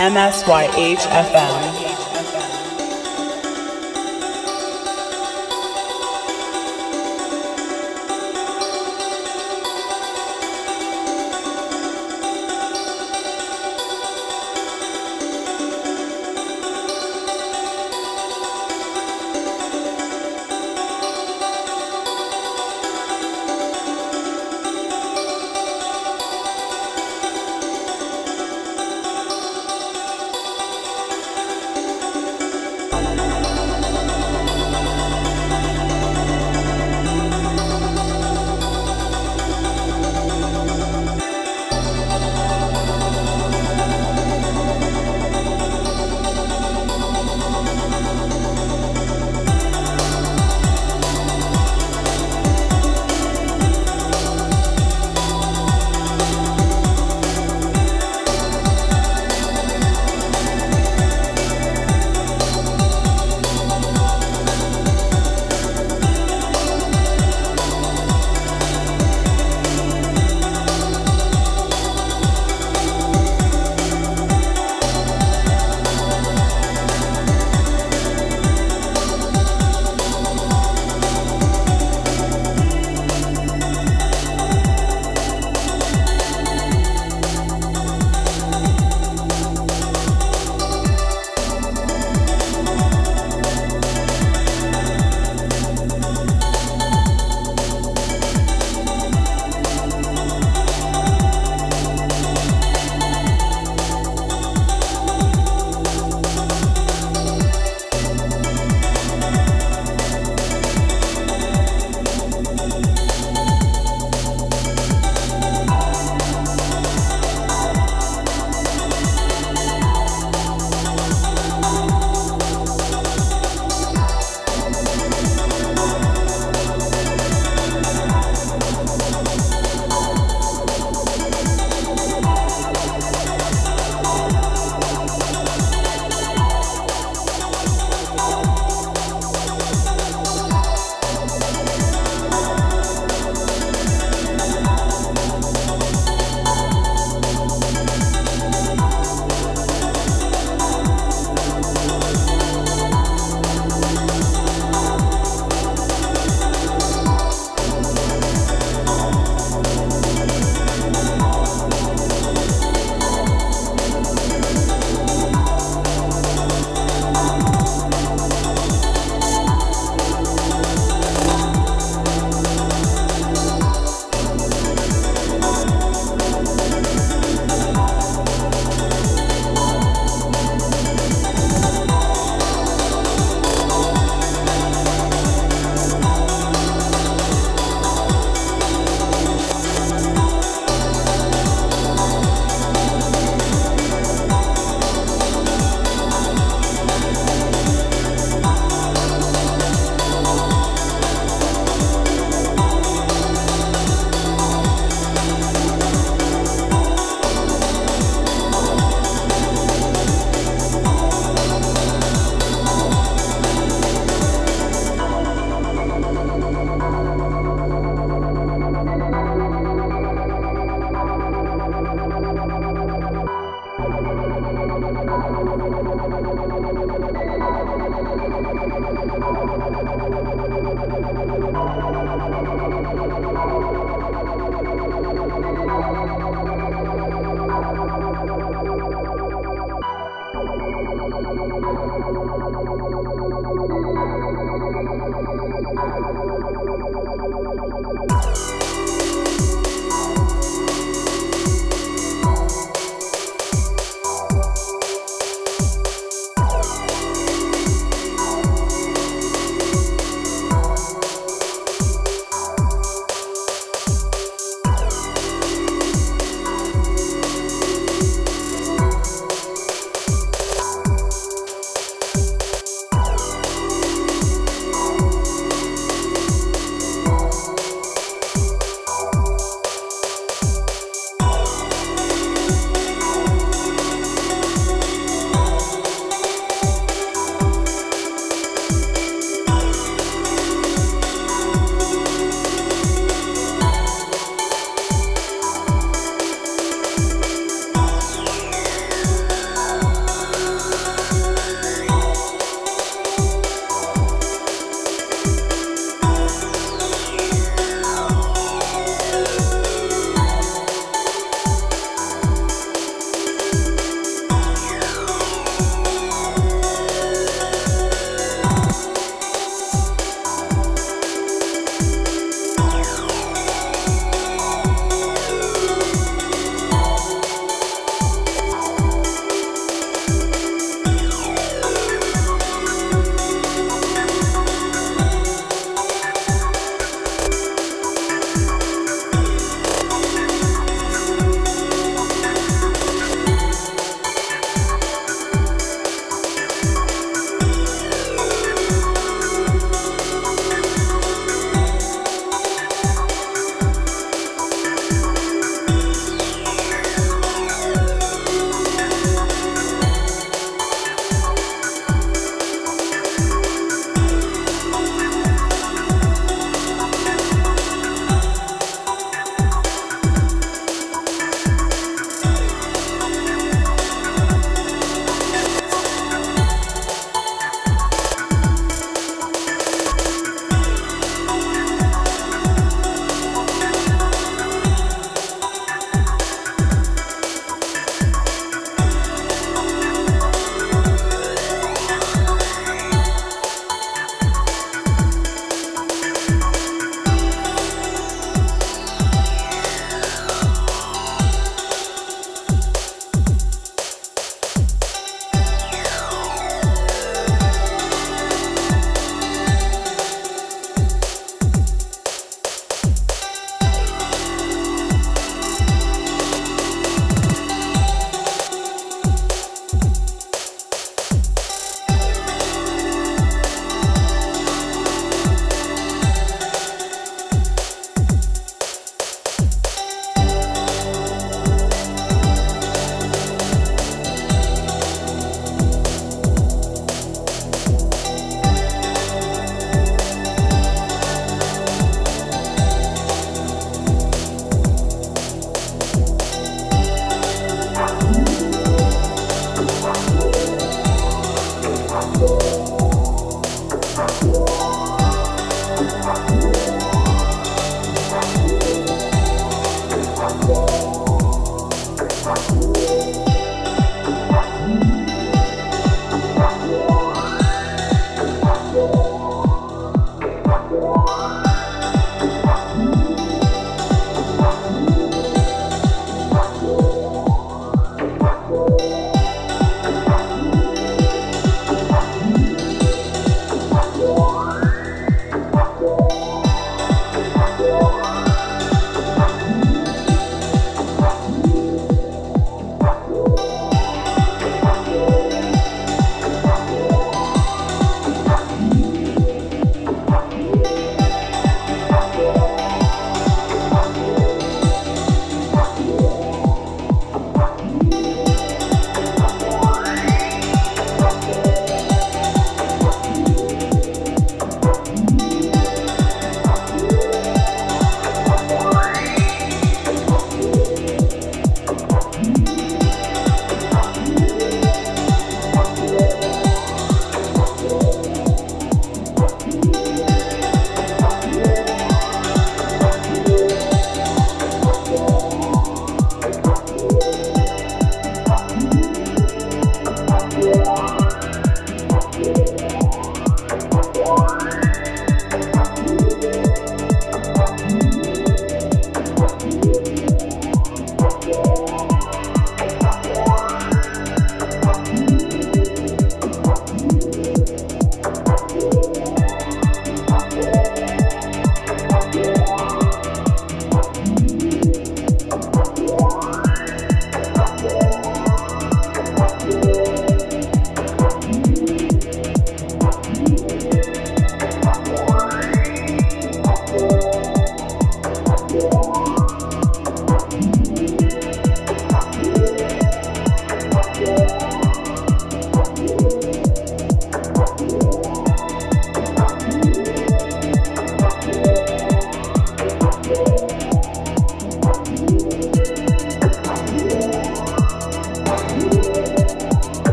MSYHFM.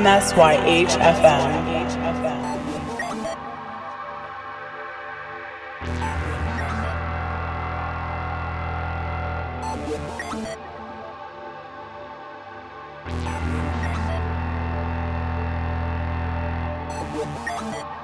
MSYHFM. Thank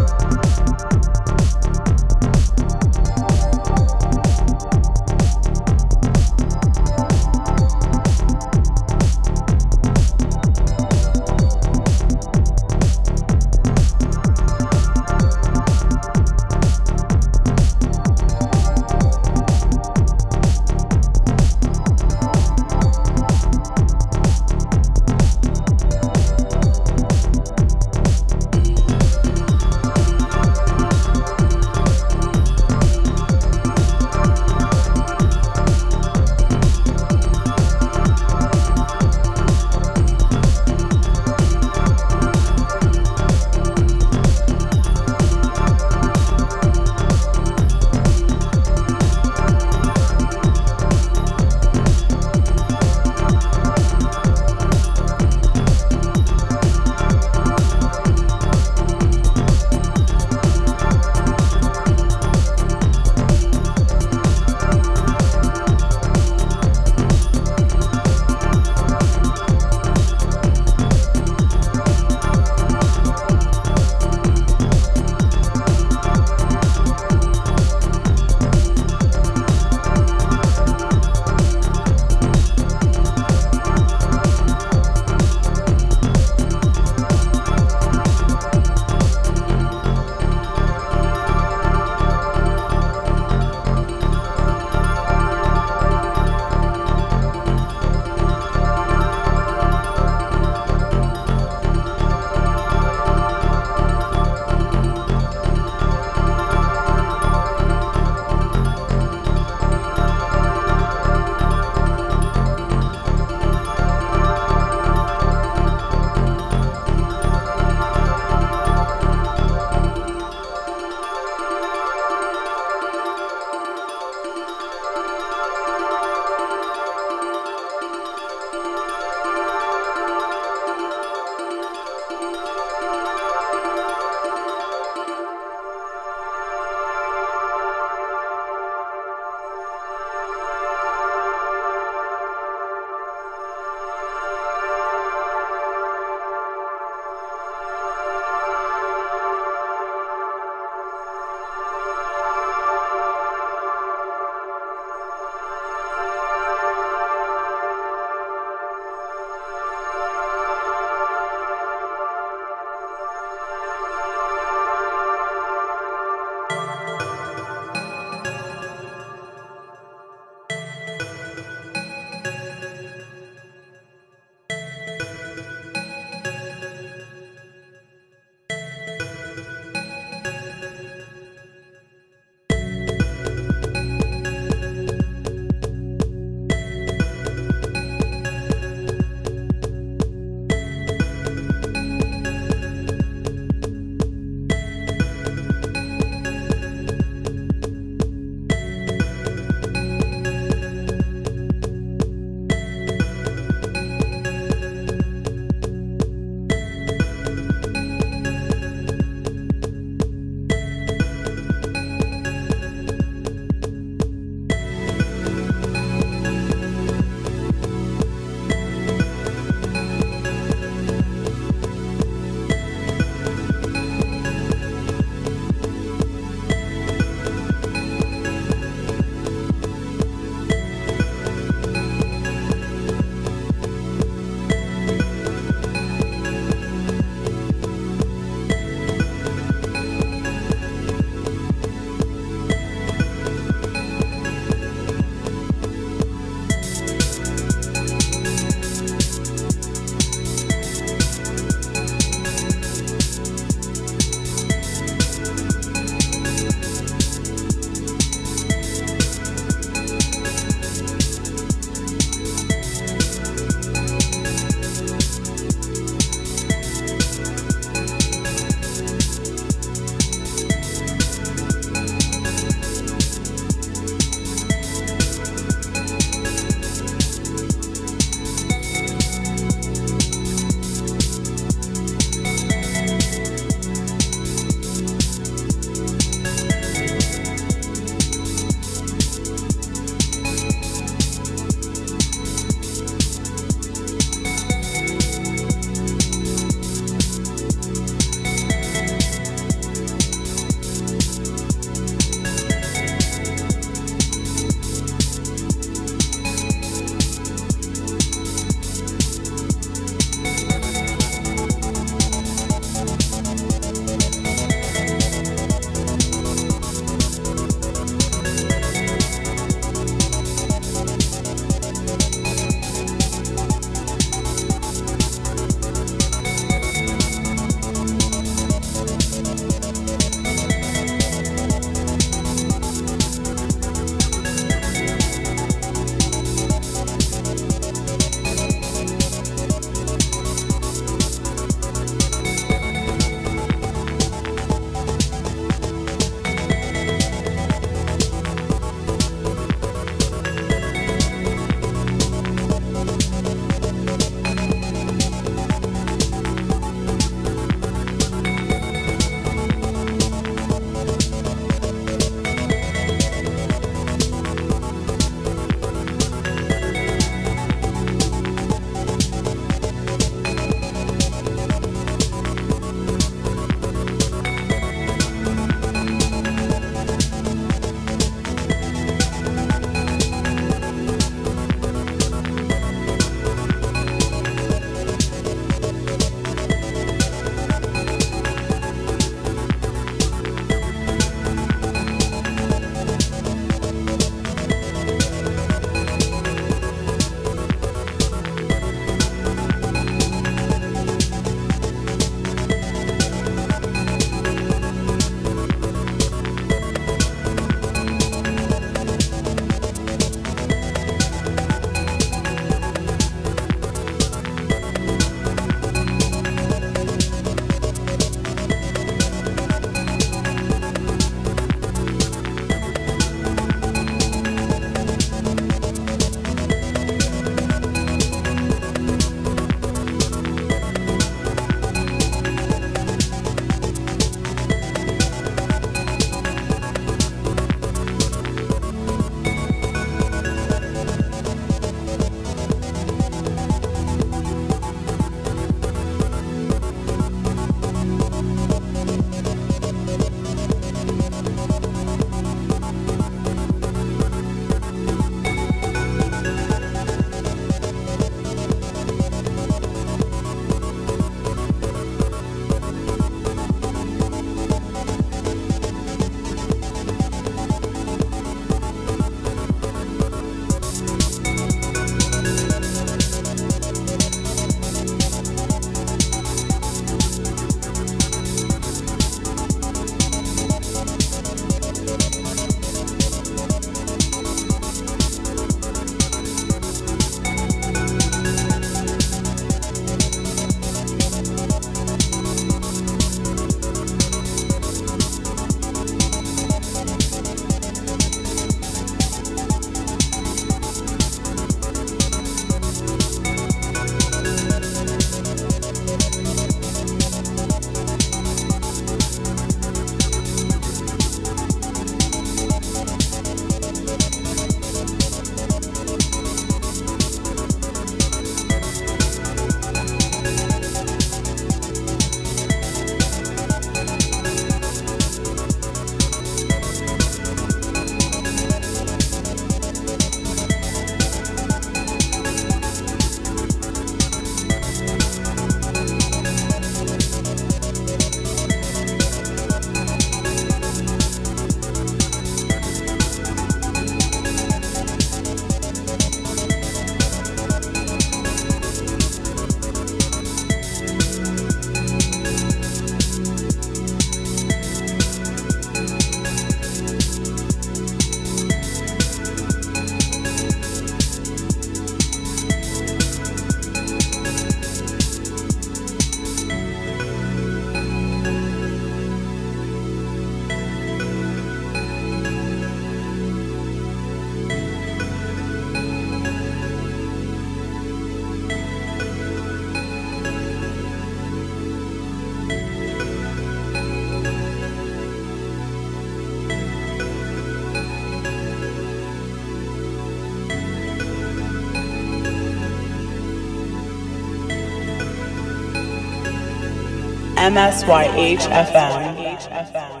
MSYH FM.